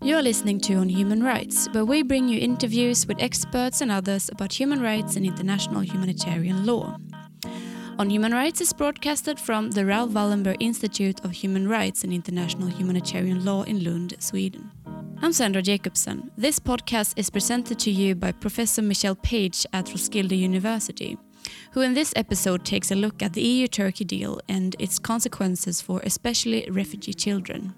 You're listening to On Human Rights, where we bring you interviews with experts and others about human rights and international humanitarian law. On Human Rights is broadcasted from the Raoul Wallenberg Institute of Human Rights and International Humanitarian Law in Lund, Sweden. I'm Sandra Jacobsen. This podcast is presented to you by Professor Michelle Pace at Roskilde University, who in this episode takes a look at the EU Turkey deal and its consequences for especially refugee children.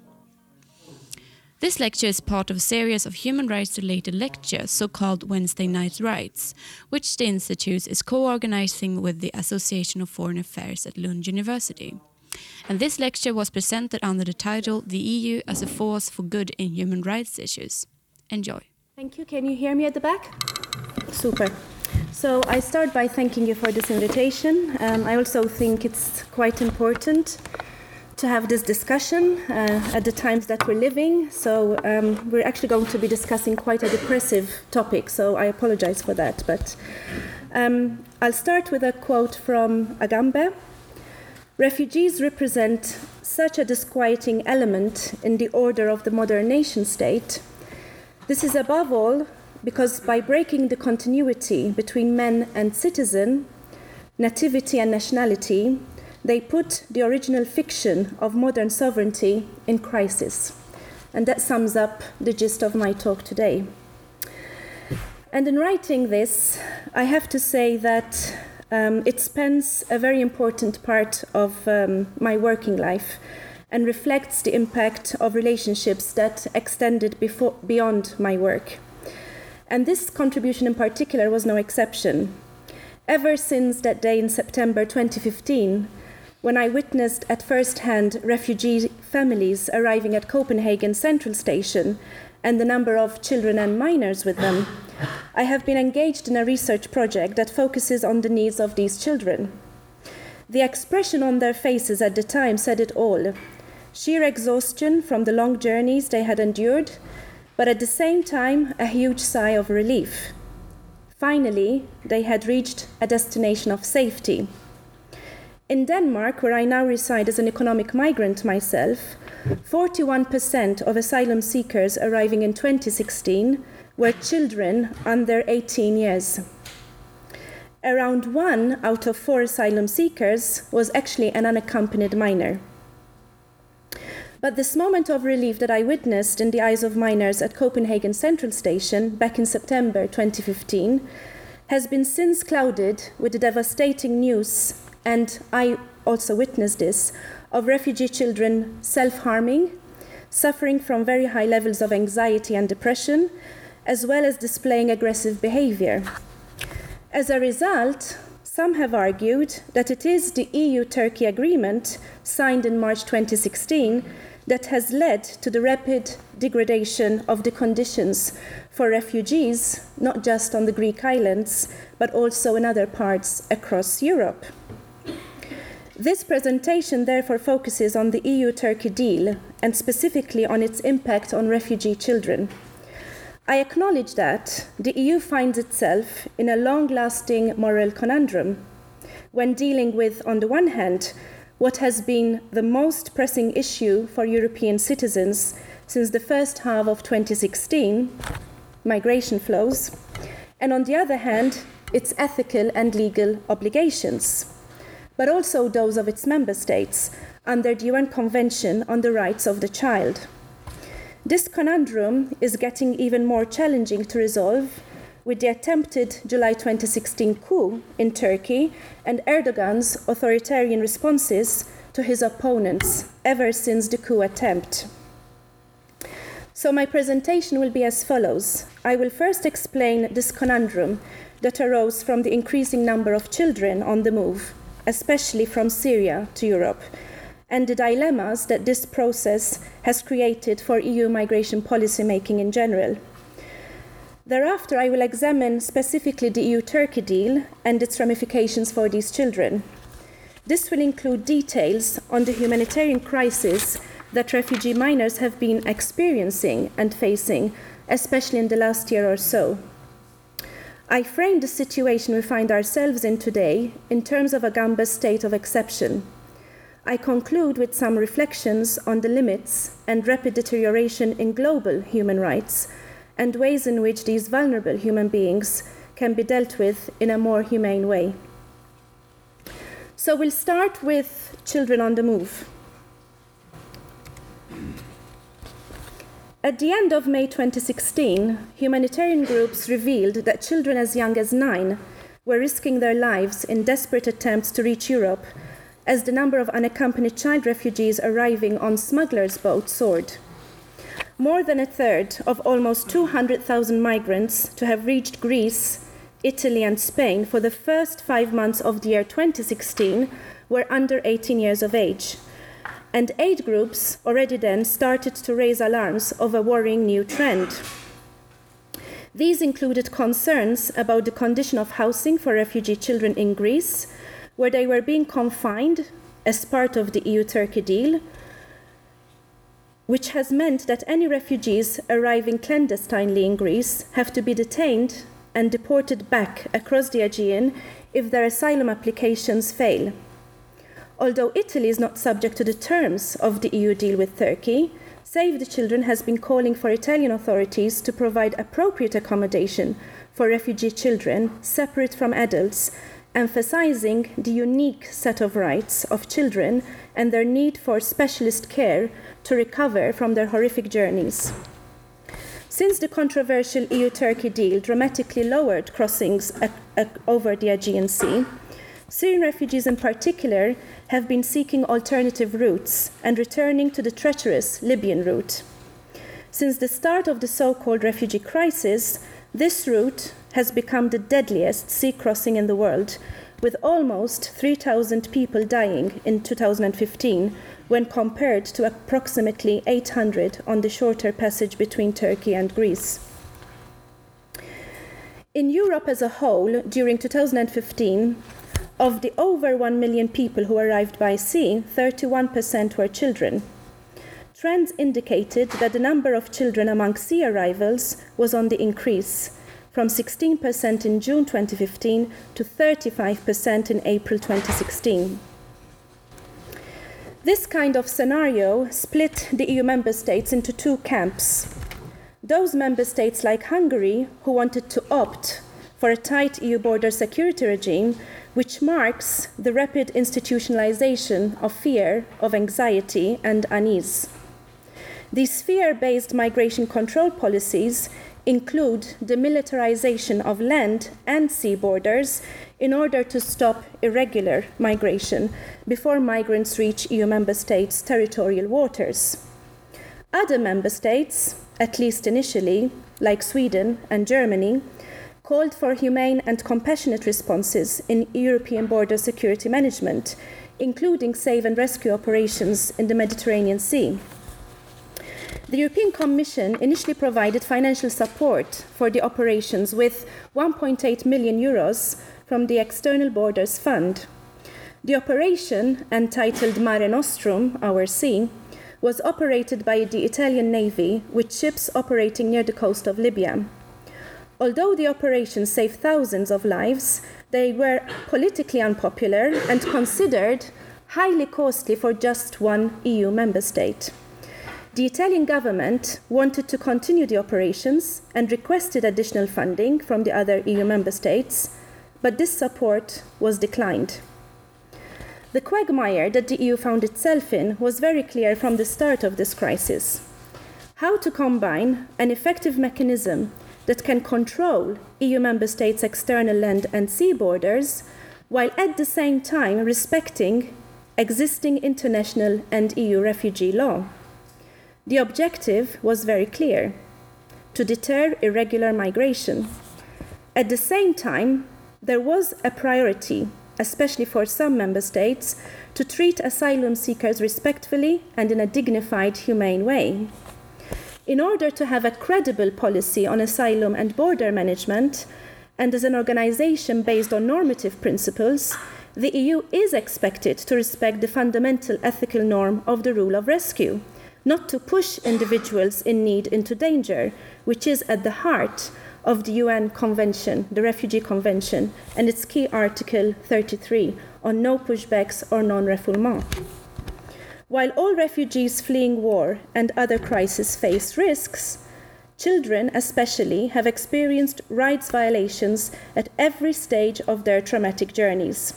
This lecture is part of a series of human rights related lectures, so called Wednesday Night Rights, which the Institute is co organizing with the Association of Foreign Affairs at Lund University. And this lecture was presented under the title The EU as a Force for Good in Human Rights Issues. Enjoy. Thank you. Can you hear me at the back? Super. So I start by thanking you for this invitation. Um, I also think it's quite important to have this discussion uh, at the times that we're living. So um, we're actually going to be discussing quite a depressive topic. So I apologize for that. But um, I'll start with a quote from Agamben. Refugees represent such a disquieting element in the order of the modern nation state. This is above all because by breaking the continuity between man and citizen, nativity and nationality, they put the original fiction of modern sovereignty in crisis. And that sums up the gist of my talk today. And in writing this, I have to say that um, it spends a very important part of um, my working life and reflects the impact of relationships that extended before, beyond my work. And this contribution in particular was no exception. Ever since that day in September 2015, when I witnessed at first hand refugee families arriving at Copenhagen Central Station and the number of children and minors with them, I have been engaged in a research project that focuses on the needs of these children. The expression on their faces at the time said it all sheer exhaustion from the long journeys they had endured, but at the same time, a huge sigh of relief. Finally, they had reached a destination of safety. In Denmark, where I now reside as an economic migrant myself, 41% of asylum seekers arriving in 2016 were children under 18 years. Around one out of four asylum seekers was actually an unaccompanied minor. But this moment of relief that I witnessed in the eyes of minors at Copenhagen Central Station back in September 2015 has been since clouded with the devastating news and I also witnessed this, of refugee children self harming, suffering from very high levels of anxiety and depression, as well as displaying aggressive behavior. As a result, some have argued that it is the EU Turkey agreement, signed in March 2016, that has led to the rapid degradation of the conditions for refugees, not just on the Greek islands, but also in other parts across Europe. This presentation therefore focuses on the EU Turkey deal and specifically on its impact on refugee children. I acknowledge that the EU finds itself in a long lasting moral conundrum when dealing with, on the one hand, what has been the most pressing issue for European citizens since the first half of 2016 migration flows, and on the other hand, its ethical and legal obligations but also those of its member states under the UN Convention on the Rights of the Child. This conundrum is getting even more challenging to resolve with the attempted July 2016 coup in Turkey and Erdogan's authoritarian responses to his opponents ever since the coup attempt. So, my presentation will be as follows I will first explain this conundrum that arose from the increasing number of children on the move especially from Syria to Europe, and the dilemmas that this process has created for EU migration policy making in general. Thereafter, I will examine specifically the EU Turkey deal and its ramifications for these children. This will include details on the humanitarian crisis that refugee minors have been experiencing and facing, especially in the last year or so. I frame the situation we find ourselves in today in terms of Agamben's state of exception. I conclude with some reflections on the limits and rapid deterioration in global human rights and ways in which these vulnerable human beings can be dealt with in a more humane way. So we'll start with children on the move. At the end of May 2016, humanitarian groups revealed that children as young as nine were risking their lives in desperate attempts to reach Europe as the number of unaccompanied child refugees arriving on smugglers' boats soared. More than a third of almost 200,000 migrants to have reached Greece, Italy, and Spain for the first five months of the year 2016 were under 18 years of age and aid groups already then started to raise alarms of a worrying new trend. These included concerns about the condition of housing for refugee children in Greece, where they were being confined as part of the EU Turkey deal, which has meant that any refugees arriving clandestinely in Greece have to be detained and deported back across the Aegean if their asylum applications fail. Although Italy is not subject to the terms of the EU deal with Turkey, Save the Children has been calling for Italian authorities to provide appropriate accommodation for refugee children separate from adults, emphasizing the unique set of rights of children and their need for specialist care to recover from their horrific journeys. Since the controversial EU Turkey deal dramatically lowered crossings over the Aegean Sea, Syrian refugees in particular have been seeking alternative routes and returning to the treacherous Libyan route. Since the start of the so called refugee crisis, this route has become the deadliest sea crossing in the world, with almost 3,000 people dying in 2015 when compared to approximately 800 on the shorter passage between Turkey and Greece. In Europe as a whole, during 2015, of the over 1 million people who arrived by sea, 31% were children. Trends indicated that the number of children among sea arrivals was on the increase, from 16% in June 2015 to 35% in April 2016. This kind of scenario split the EU member states into two camps. Those member states, like Hungary, who wanted to opt for a tight EU border security regime, which marks the rapid institutionalization of fear, of anxiety, and unease. These fear based migration control policies include the militarization of land and sea borders in order to stop irregular migration before migrants reach EU member states' territorial waters. Other member states, at least initially, like Sweden and Germany, called for humane and compassionate responses in European border security management, including save and rescue operations in the Mediterranean Sea. The European Commission initially provided financial support for the operations with 1.8 million euros from the External Borders Fund. The operation, entitled Mare Nostrum, Our Sea, was operated by the Italian Navy with ships operating near the coast of Libya. Although the operation saved thousands of lives, they were politically unpopular and considered highly costly for just one EU member state. The Italian government wanted to continue the operations and requested additional funding from the other EU member states, but this support was declined. The quagmire that the EU found itself in was very clear from the start of this crisis. How to combine an effective mechanism that can control EU member states' external land and sea borders, while at the same time respecting existing international and EU refugee law. The objective was very clear to deter irregular migration. At the same time, there was a priority, especially for some member states, to treat asylum seekers respectfully and in a dignified, humane way. In order to have a credible policy on asylum and border management, and as an organization based on normative principles, the EU is expected to respect the fundamental ethical norm of the rule of rescue, not to push individuals in need into danger, which is at the heart of the UN Convention, the Refugee Convention, and its key article 33 on no pushbacks or non refoulement. While all refugees fleeing war and other crises face risks, children especially have experienced rights violations at every stage of their traumatic journeys.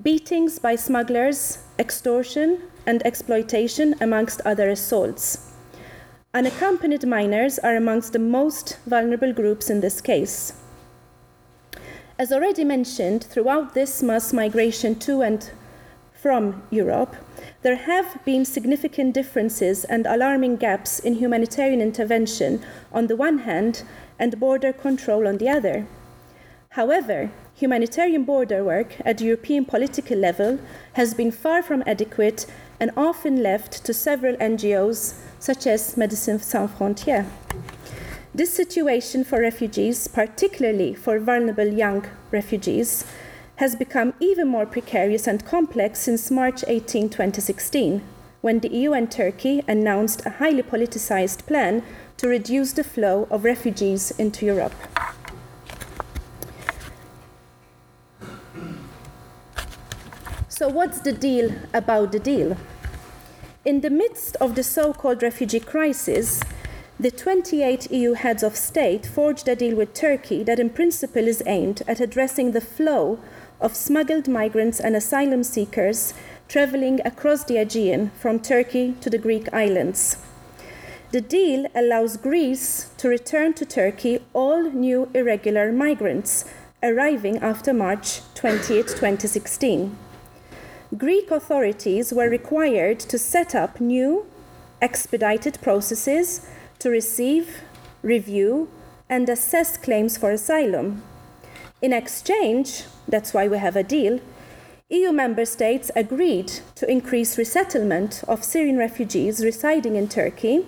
Beatings by smugglers, extortion, and exploitation, amongst other assaults. Unaccompanied minors are amongst the most vulnerable groups in this case. As already mentioned, throughout this mass migration to and from Europe, there have been significant differences and alarming gaps in humanitarian intervention on the one hand and border control on the other. However, humanitarian border work at European political level has been far from adequate and often left to several NGOs such as Médecins Sans Frontières. This situation for refugees, particularly for vulnerable young refugees, has become even more precarious and complex since March 18, 2016, when the EU and Turkey announced a highly politicized plan to reduce the flow of refugees into Europe. So, what's the deal about the deal? In the midst of the so called refugee crisis, the 28 EU heads of state forged a deal with Turkey that, in principle, is aimed at addressing the flow of smuggled migrants and asylum seekers traveling across the Aegean from Turkey to the Greek islands. The deal allows Greece to return to Turkey all new irregular migrants arriving after March 20, 2016. Greek authorities were required to set up new, expedited processes to receive, review, and assess claims for asylum. In exchange, that's why we have a deal, EU member states agreed to increase resettlement of Syrian refugees residing in Turkey,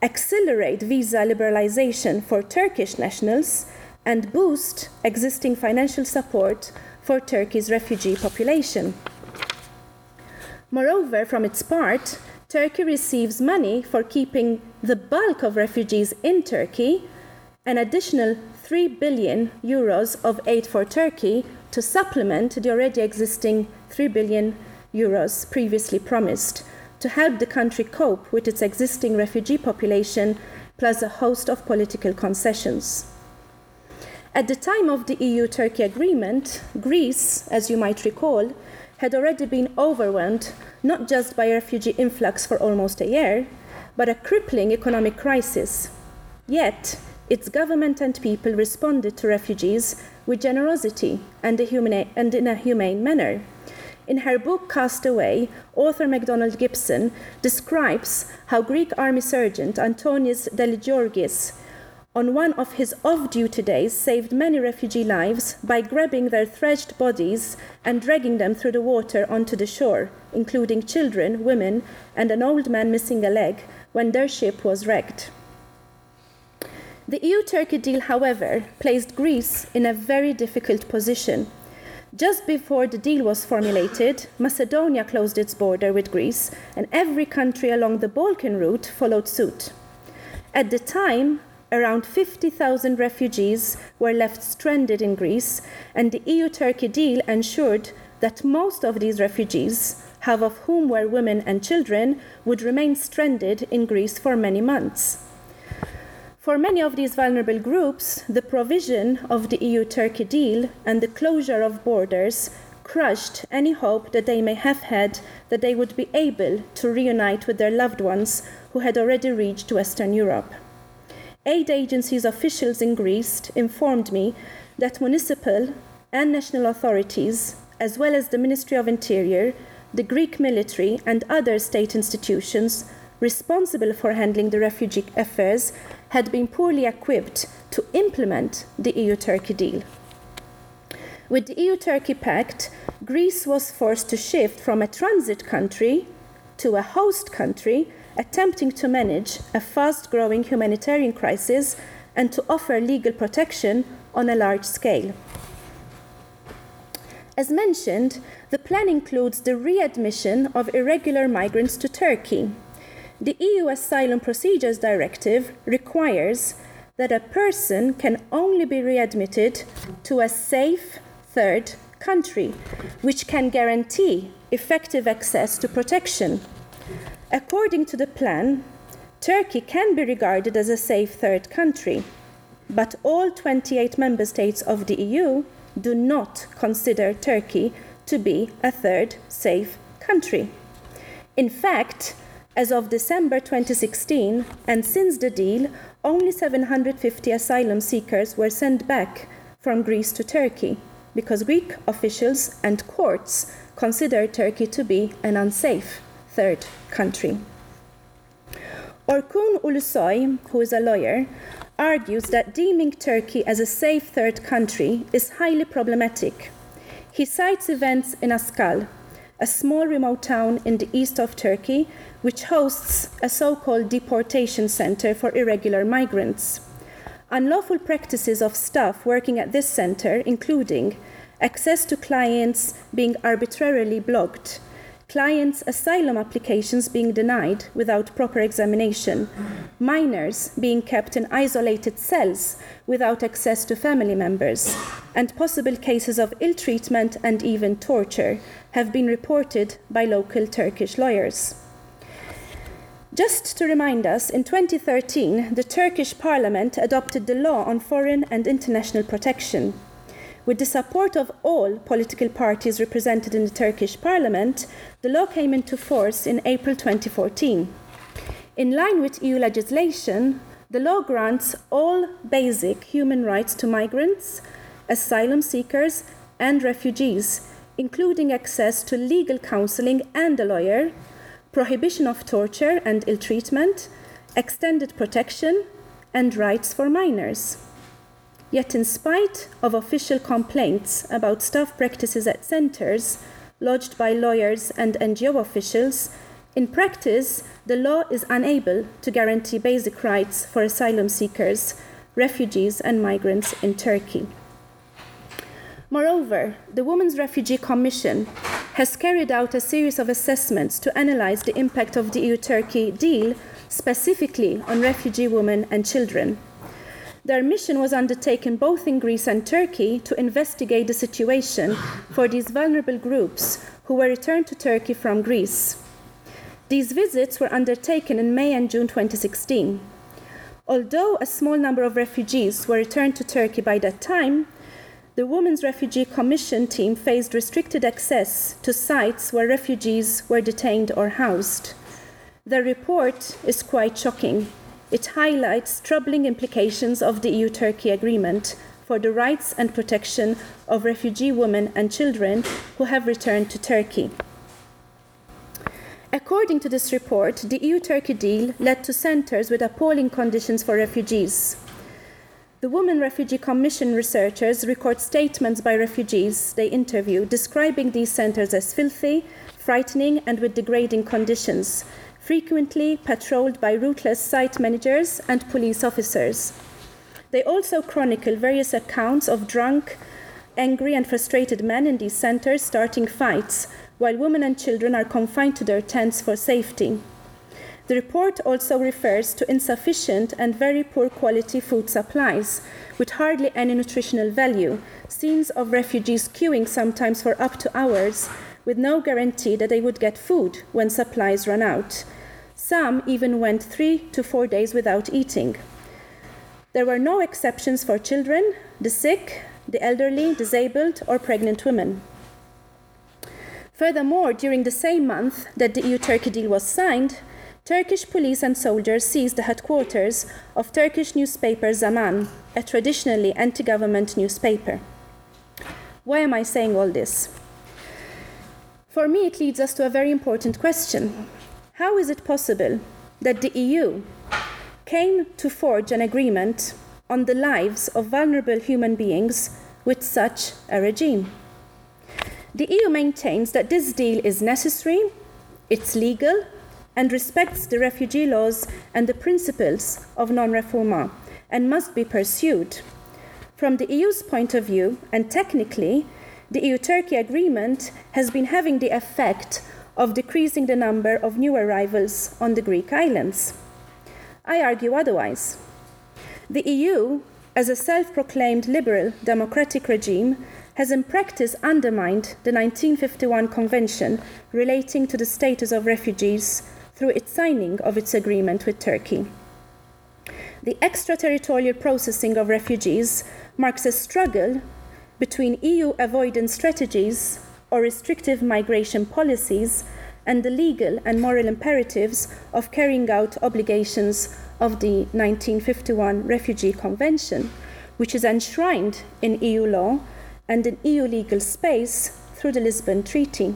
accelerate visa liberalization for Turkish nationals, and boost existing financial support for Turkey's refugee population. Moreover, from its part, Turkey receives money for keeping the bulk of refugees in Turkey, an additional 3 billion euros of aid for Turkey to supplement the already existing 3 billion euros previously promised to help the country cope with its existing refugee population plus a host of political concessions. At the time of the EU Turkey agreement, Greece, as you might recall, had already been overwhelmed not just by a refugee influx for almost a year, but a crippling economic crisis. Yet, its government and people responded to refugees with generosity and, and in a humane manner. In her book Castaway, author McDonald Gibson describes how Greek army sergeant Antonis Deligiorgis on one of his off duty days, saved many refugee lives by grabbing their thrashed bodies and dragging them through the water onto the shore, including children, women, and an old man missing a leg when their ship was wrecked. The EU Turkey deal, however, placed Greece in a very difficult position. Just before the deal was formulated, Macedonia closed its border with Greece, and every country along the Balkan route followed suit. At the time, around 50,000 refugees were left stranded in Greece, and the EU Turkey deal ensured that most of these refugees, half of whom were women and children, would remain stranded in Greece for many months. For many of these vulnerable groups, the provision of the EU Turkey deal and the closure of borders crushed any hope that they may have had that they would be able to reunite with their loved ones who had already reached Western Europe aid agencies officials in Greece informed me that municipal and national authorities, as well as the Ministry of Interior, the Greek military, and other state institutions responsible for handling the refugee affairs, had been poorly equipped to implement the EU Turkey deal. With the EU Turkey Pact, Greece was forced to shift from a transit country to a host country attempting to manage a fast growing humanitarian crisis and to offer legal protection on a large scale. As mentioned, the plan includes the readmission of irregular migrants to Turkey. The EU Asylum Procedures Directive requires that a person can only be readmitted to a safe third country, which can guarantee effective access to protection. According to the plan, Turkey can be regarded as a safe third country, but all 28 member states of the EU do not consider Turkey to be a third safe country. In fact, as of December 2016, and since the deal, only 750 asylum seekers were sent back from Greece to Turkey because Greek officials and courts consider Turkey to be an unsafe third country. Orkun Ulusoy, who is a lawyer, argues that deeming Turkey as a safe third country is highly problematic. He cites events in Aşkale, a small remote town in the east of Turkey, which hosts a so called deportation center for irregular migrants. Unlawful practices of staff working at this center, including access to clients being arbitrarily blocked, clients' asylum applications being denied without proper examination, minors being kept in isolated cells without access to family members, and possible cases of ill treatment and even torture have been reported by local Turkish lawyers. Just to remind us, in 2013, the Turkish parliament adopted the law on foreign and international protection. With the support of all political parties represented in the Turkish parliament, the law came into force in April 2014. In line with EU legislation, the law grants all basic human rights to migrants, asylum seekers, and refugees, including access to legal counseling and a lawyer, prohibition of torture and ill treatment, extended protection, and rights for minors. Yet, in spite of official complaints about staff practices at centers lodged by lawyers and NGO officials, in practice, the law is unable to guarantee basic rights for asylum seekers, refugees, and migrants in Turkey. Moreover, the Women's Refugee Commission has carried out a series of assessments to analyze the impact of the EU Turkey deal specifically on refugee women and children. Their mission was undertaken both in Greece and Turkey to investigate the situation for these vulnerable groups who were returned to Turkey from Greece. These visits were undertaken in May and June 2016. Although a small number of refugees were returned to Turkey by that time, the Women's Refugee Commission team faced restricted access to sites where refugees were detained or housed. The report is quite shocking it highlights troubling implications of the EU Turkey agreement for the rights and protection of refugee women and children who have returned to Turkey. According to this report, the EU Turkey deal led to centers with appalling conditions for refugees. The Women Refugee Commission researchers record statements by refugees they interview describing these centers as filthy, frightening, and with degrading conditions, frequently patrolled by ruthless site managers and police officers. They also chronicle various accounts of drunk, angry, and frustrated men in these centers starting fights, while women and children are confined to their tents for safety. The report also refers to insufficient and very poor quality food supplies, with hardly any nutritional value, scenes of refugees queuing sometimes for up to hours, with no guarantee that they would get food when supplies ran out. Some even went three to four days without eating. There were no exceptions for children, the sick, the elderly, disabled, or pregnant women. Furthermore, during the same month that the EU Turkey deal was signed, Turkish police and soldiers seized the headquarters of Turkish newspaper Zaman, a traditionally anti government newspaper. Why am I saying all this? For me, it leads us to a very important question. How is it possible that the EU came to forge an agreement on the lives of vulnerable human beings with such a regime? The EU maintains that this deal is necessary, it's legal, and respects the refugee laws and the principles of non refoulement and must be pursued. From the EU's point of view, and technically, the EU Turkey agreement has been having the effect of decreasing the number of new arrivals on the Greek islands. I argue otherwise. The EU, as a self proclaimed liberal democratic regime, has in practice undermined the 1951 Convention relating to the status of refugees through its signing of its agreement with Turkey. The extraterritorial processing of refugees marks a struggle between EU avoidance strategies or restrictive migration policies and the legal and moral imperatives of carrying out obligations of the 1951 Refugee Convention, which is enshrined in EU law and in EU legal space through the Lisbon Treaty.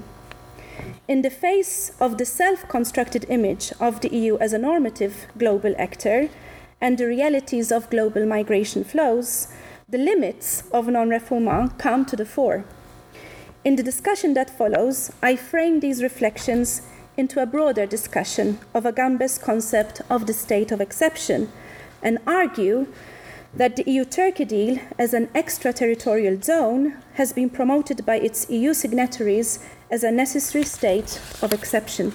In the face of the self constructed image of the EU as a normative global actor and the realities of global migration flows, the limits of non refoulement come to the fore. In the discussion that follows, I frame these reflections into a broader discussion of Agamben's concept of the state of exception and argue that the EU Turkey deal as an extraterritorial zone has been promoted by its EU signatories as a necessary state of exception.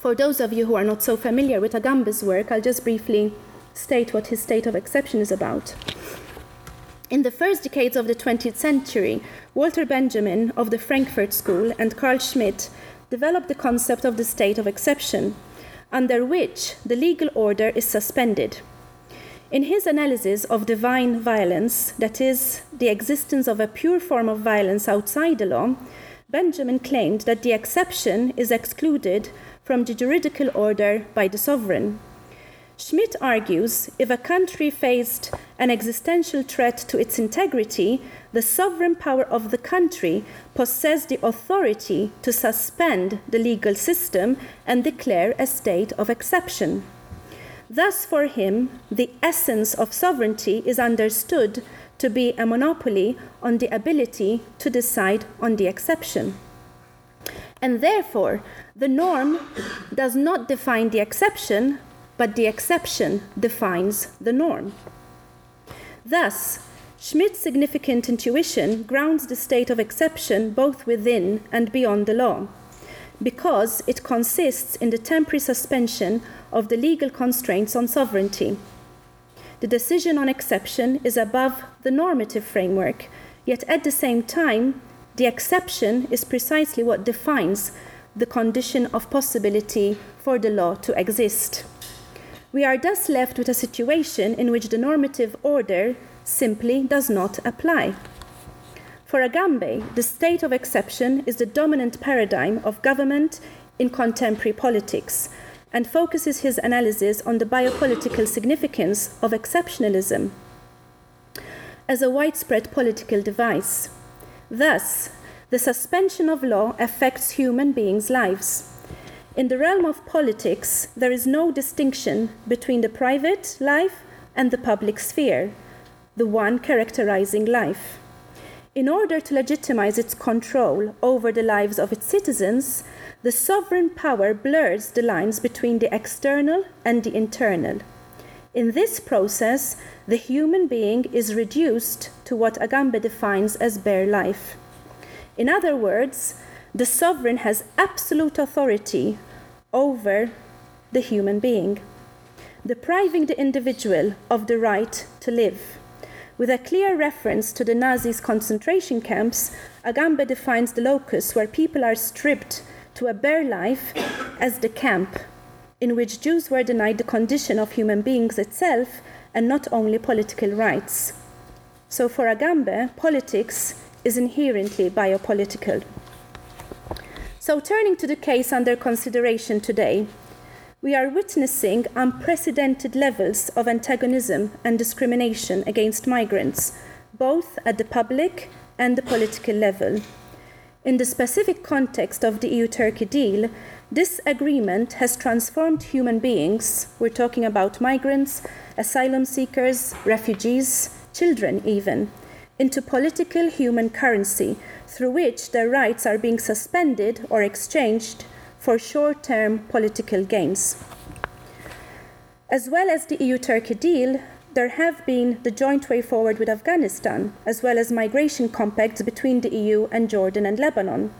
For those of you who are not so familiar with Agamben's work, I'll just briefly state what his state of exception is about. In the first decades of the 20th century, Walter Benjamin of the Frankfurt School and Carl Schmitt developed the concept of the state of exception under which the legal order is suspended. In his analysis of divine violence, that is, the existence of a pure form of violence outside the law, Benjamin claimed that the exception is excluded from the juridical order by the sovereign. Schmitt argues if a country faced an existential threat to its integrity, the sovereign power of the country possessed the authority to suspend the legal system and declare a state of exception. Thus, for him, the essence of sovereignty is understood to be a monopoly on the ability to decide on the exception. And therefore, the norm does not define the exception, but the exception defines the norm. Thus, Schmitt's significant intuition grounds the state of exception both within and beyond the law, because it consists in the temporary suspension of the legal constraints on sovereignty. The decision on exception is above the normative framework, yet at the same time, the exception is precisely what defines the condition of possibility for the law to exist. We are thus left with a situation in which the normative order simply does not apply. For Agamben, the state of exception is the dominant paradigm of government in contemporary politics and focuses his analysis on the biopolitical significance of exceptionalism as a widespread political device. Thus, the suspension of law affects human beings' lives. In the realm of politics, there is no distinction between the private life and the public sphere, the one characterizing life. In order to legitimize its control over the lives of its citizens, the sovereign power blurs the lines between the external and the internal. In this process, the human being is reduced to what Agamben defines as bare life. In other words, the sovereign has absolute authority over the human being, depriving the individual of the right to live. With a clear reference to the Nazis' concentration camps, Agamben defines the locus where people are stripped to a bare life as the camp, in which Jews were denied the condition of human beings itself and not only political rights. So for Agamben, politics is inherently biopolitical. So, turning to the case under consideration today, we are witnessing unprecedented levels of antagonism and discrimination against migrants, both at the public and the political level. In the specific context of the EU Turkey deal, this agreement has transformed human beings, we're talking about migrants, asylum seekers, refugees, children even, into political human currency through which their rights are being suspended or exchanged for short term political gains. As well as the EU Turkey deal, there have been the joint way forward with Afghanistan, as well as migration compacts between the EU and Jordan and Lebanon.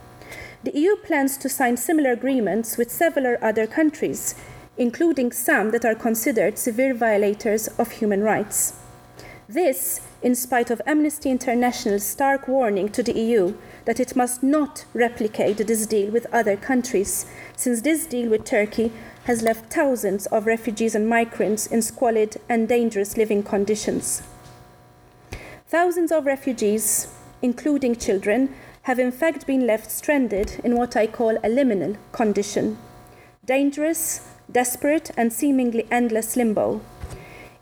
The EU plans to sign similar agreements with several other countries, including some that are considered severe violators of human rights. This, in spite of Amnesty International's stark warning to the EU that it must not replicate this deal with other countries, since this deal with Turkey has left thousands of refugees and migrants in squalid and dangerous living conditions. Thousands of refugees, including children, have in fact been left stranded in what I call a liminal condition dangerous, desperate, and seemingly endless limbo.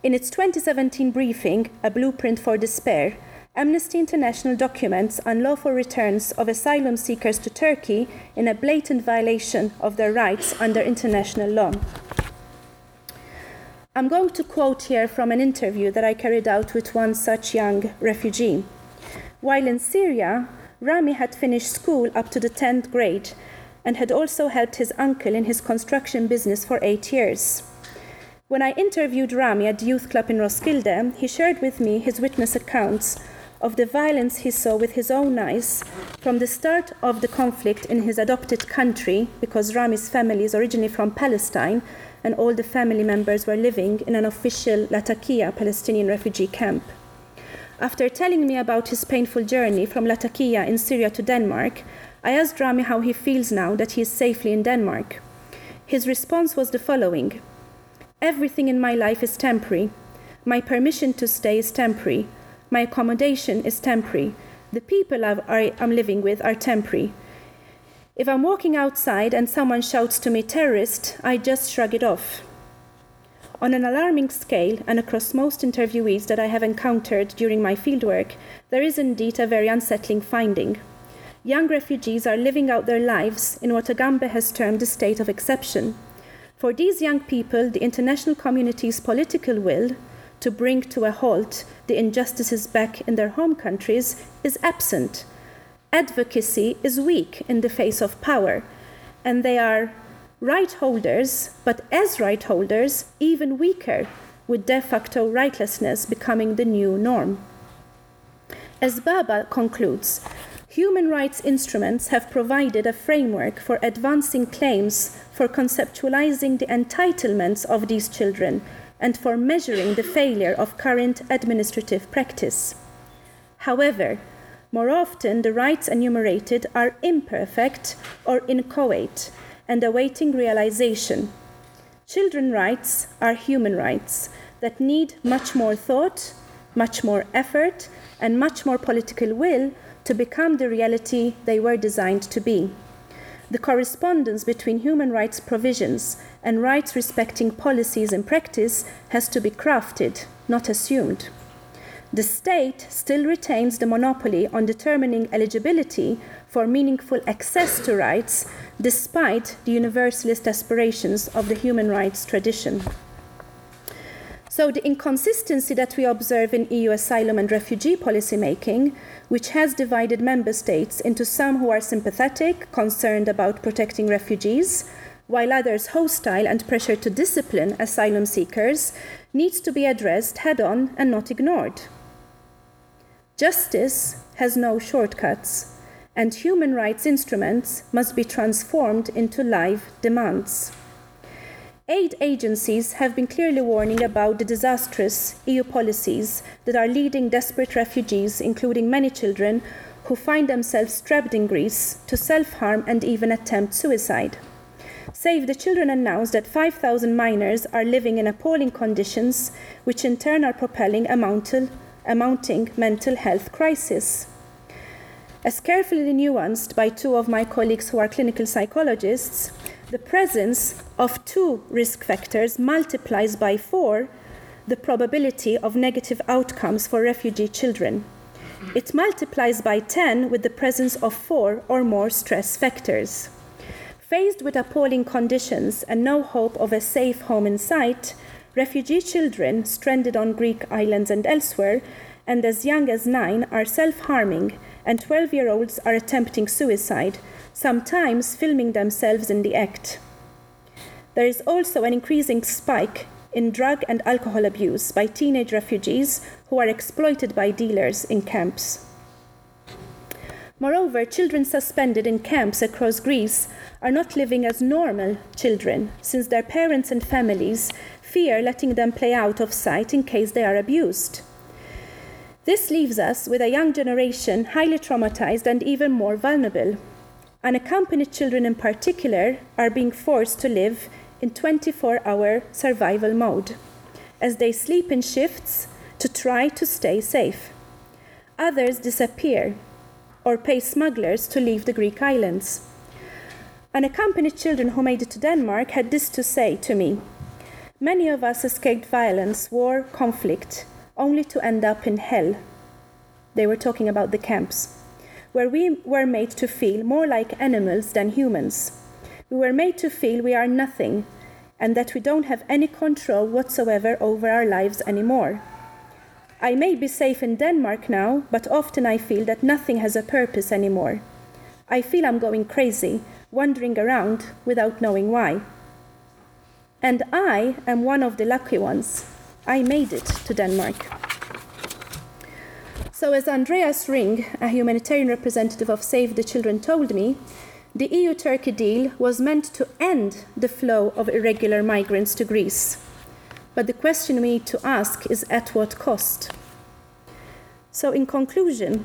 In its 2017 briefing, A Blueprint for Despair, Amnesty International documents unlawful returns of asylum seekers to Turkey in a blatant violation of their rights under international law. I'm going to quote here from an interview that I carried out with one such young refugee. While in Syria, Rami had finished school up to the 10th grade and had also helped his uncle in his construction business for eight years. When I interviewed Rami at the youth club in Roskilde, he shared with me his witness accounts of the violence he saw with his own eyes from the start of the conflict in his adopted country, because Rami's family is originally from Palestine and all the family members were living in an official Latakia Palestinian refugee camp. After telling me about his painful journey from Latakia in Syria to Denmark, I asked Rami how he feels now that he is safely in Denmark. His response was the following Everything in my life is temporary. My permission to stay is temporary. My accommodation is temporary. The people I am living with are temporary. If I'm walking outside and someone shouts to me terrorist, I just shrug it off. On an alarming scale, and across most interviewees that I have encountered during my fieldwork, there is indeed a very unsettling finding. Young refugees are living out their lives in what Agamben has termed a state of exception. For these young people, the international community's political will to bring to a halt the injustices back in their home countries is absent. Advocacy is weak in the face of power, and they are right holders, but as right holders, even weaker, with de facto rightlessness becoming the new norm. As Bhabha concludes, human rights instruments have provided a framework for advancing claims for conceptualizing the entitlements of these children and for measuring the failure of current administrative practice. However, more often the rights enumerated are imperfect or inchoate and awaiting realization. Children rights are human rights that need much more thought, much more effort, and much more political will to become the reality they were designed to be the correspondence between human rights provisions and rights respecting policies in practice has to be crafted, not assumed. The state still retains the monopoly on determining eligibility for meaningful access to rights, despite the universalist aspirations of the human rights tradition. So, the inconsistency that we observe in EU asylum and refugee policymaking, which has divided member states into some who are sympathetic, concerned about protecting refugees, while others hostile and pressure to discipline asylum seekers, needs to be addressed head on and not ignored. Justice has no shortcuts, and human rights instruments must be transformed into live demands. Aid agencies have been clearly warning about the disastrous EU policies that are leading desperate refugees, including many children, who find themselves trapped in Greece to self harm and even attempt suicide. Save the Children announced that 5,000 minors are living in appalling conditions, which in turn are propelling a mounting mental health crisis. As carefully nuanced by two of my colleagues who are clinical psychologists, the presence of two risk factors multiplies by four the probability of negative outcomes for refugee children. It multiplies by 10 with the presence of four or more stress factors. Faced with appalling conditions and no hope of a safe home in sight, refugee children stranded on Greek islands and elsewhere, and as young as nine, are self harming, and 12 year olds are attempting suicide, sometimes filming themselves in the act. There is also an increasing spike in drug and alcohol abuse by teenage refugees who are exploited by dealers in camps. Moreover, children suspended in camps across Greece are not living as normal children, since their parents and families fear letting them play out of sight in case they are abused. This leaves us with a young generation highly traumatized and even more vulnerable. Unaccompanied children, in particular, are being forced to live in 24 hour survival mode as they sleep in shifts to try to stay safe. Others disappear or pay smugglers to leave the Greek islands. Unaccompanied children who made it to Denmark had this to say to me Many of us escaped violence, war, conflict, only to end up in hell. They were talking about the camps, where we were made to feel more like animals than humans. We were made to feel we are nothing and that we don't have any control whatsoever over our lives anymore. I may be safe in Denmark now, but often I feel that nothing has a purpose anymore. I feel I'm going crazy, wandering around without knowing why. And I am one of the lucky ones. I made it to Denmark. So, as Andreas Ring, a humanitarian representative of Save the Children, told me, the EU Turkey deal was meant to end the flow of irregular migrants to Greece. But the question we need to ask is at what cost? So, in conclusion,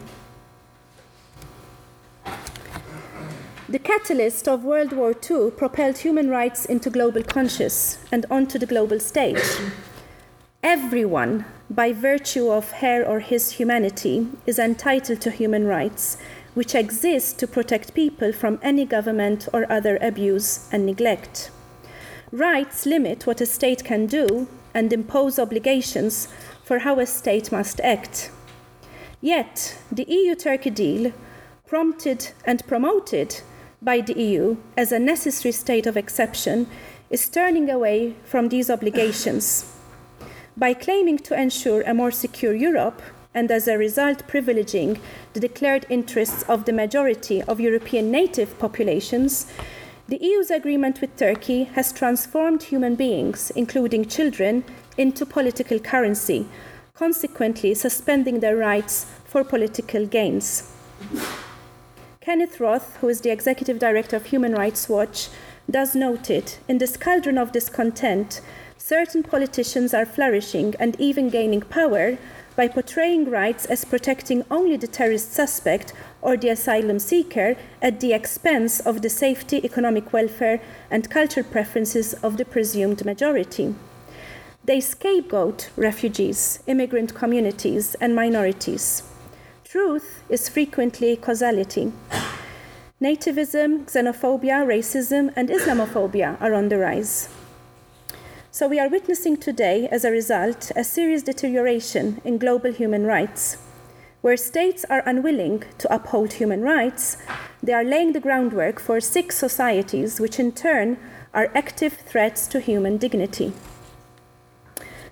the catalyst of World War II propelled human rights into global conscious and onto the global stage. Everyone, by virtue of her or his humanity, is entitled to human rights which exist to protect people from any government or other abuse and neglect. Rights limit what a state can do and impose obligations for how a state must act. Yet, the EU Turkey deal, prompted and promoted by the EU as a necessary state of exception, is turning away from these obligations. By claiming to ensure a more secure Europe, and as a result privileging the declared interests of the majority of European native populations, the EU's agreement with Turkey has transformed human beings, including children, into political currency, consequently suspending their rights for political gains. Kenneth Roth, who is the executive director of Human Rights Watch, does note it in this cauldron of discontent, certain politicians are flourishing and even gaining power by portraying rights as protecting only the terrorist suspect or the asylum seeker at the expense of the safety, economic welfare, and cultural preferences of the presumed majority. They scapegoat refugees, immigrant communities, and minorities. Truth is frequently causality. Nativism, xenophobia, racism, and Islamophobia are on the rise. So, we are witnessing today, as a result, a serious deterioration in global human rights. Where states are unwilling to uphold human rights, they are laying the groundwork for sick societies, which in turn are active threats to human dignity.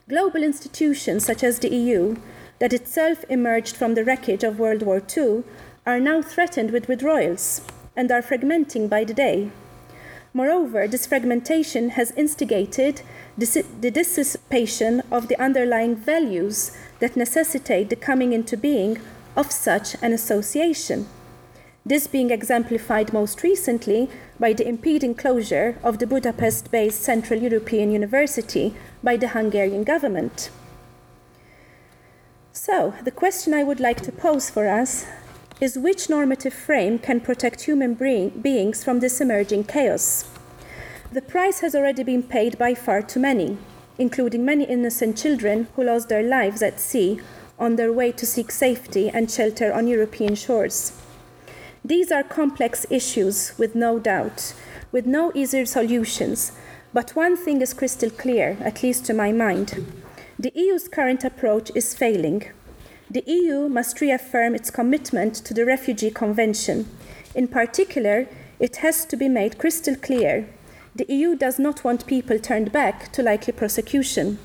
Global institutions such as the EU, that itself emerged from the wreckage of World War II, are now threatened with withdrawals and are fragmenting by the day. Moreover, this fragmentation has instigated the dissipation of the underlying values that necessitate the coming into being of such an association. This being exemplified most recently by the impeding closure of the Budapest based Central European University by the Hungarian government. So, the question I would like to pose for us is which normative frame can protect human beings from this emerging chaos? The price has already been paid by far too many, including many innocent children who lost their lives at sea on their way to seek safety and shelter on European shores. These are complex issues, with no doubt, with no easier solutions, but one thing is crystal clear, at least to my mind. The EU's current approach is failing. The EU must reaffirm its commitment to the Refugee Convention. In particular, it has to be made crystal clear the EU does not want people turned back to likely prosecution.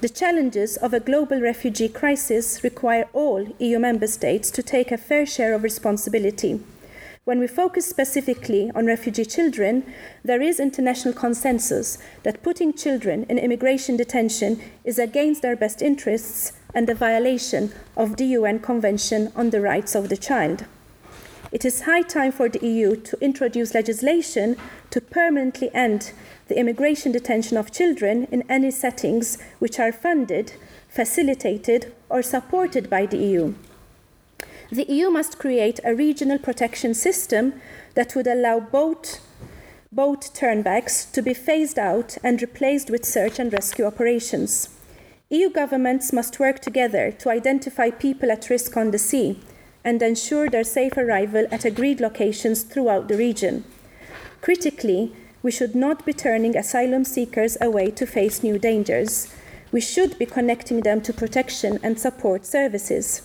The challenges of a global refugee crisis require all EU member states to take a fair share of responsibility. When we focus specifically on refugee children, there is international consensus that putting children in immigration detention is against their best interests and a violation of the UN Convention on the Rights of the Child. it is high time for the EU to introduce legislation to permanently end the immigration detention of children in any settings which are funded, facilitated, or supported by the EU. The EU must create a regional protection system that would allow boat, boat turnbacks to be phased out and replaced with search and rescue operations. EU governments must work together to identify people at risk on the sea and ensure their safe arrival at agreed locations throughout the region. Critically, we should not be turning asylum seekers away to face new dangers. We should be connecting them to protection and support services.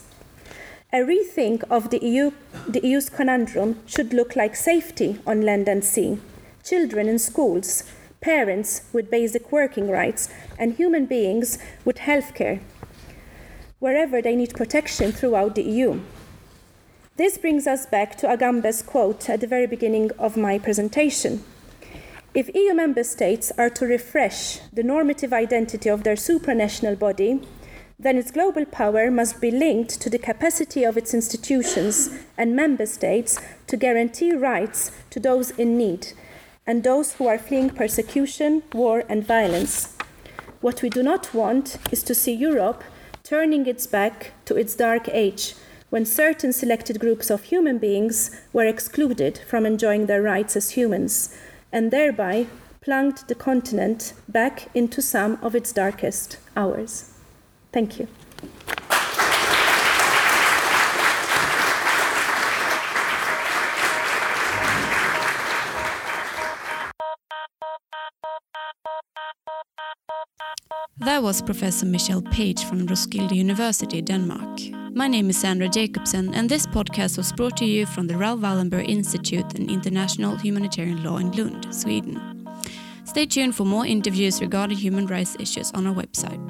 A rethink of the, EU, the EU's conundrum should look like safety on land and sea, children in schools, parents with basic working rights, and human beings with healthcare, wherever they need protection throughout the EU. This brings us back to Agamben's quote at the very beginning of my presentation. If EU member states are to refresh the normative identity of their supranational body, then its global power must be linked to the capacity of its institutions and member states to guarantee rights to those in need and those who are fleeing persecution, war, and violence. What we do not want is to see Europe turning its back to its dark age when certain selected groups of human beings were excluded from enjoying their rights as humans and thereby plunged the continent back into some of its darkest hours. Thank you. That was Professor Michelle Pace from Roskilde University, Denmark. My name is Sandra Jacobsen, and this podcast was brought to you from the Raoul Wallenberg Institute and International Humanitarian Law in Lund, Sweden. Stay tuned for more interviews regarding human rights issues on our website.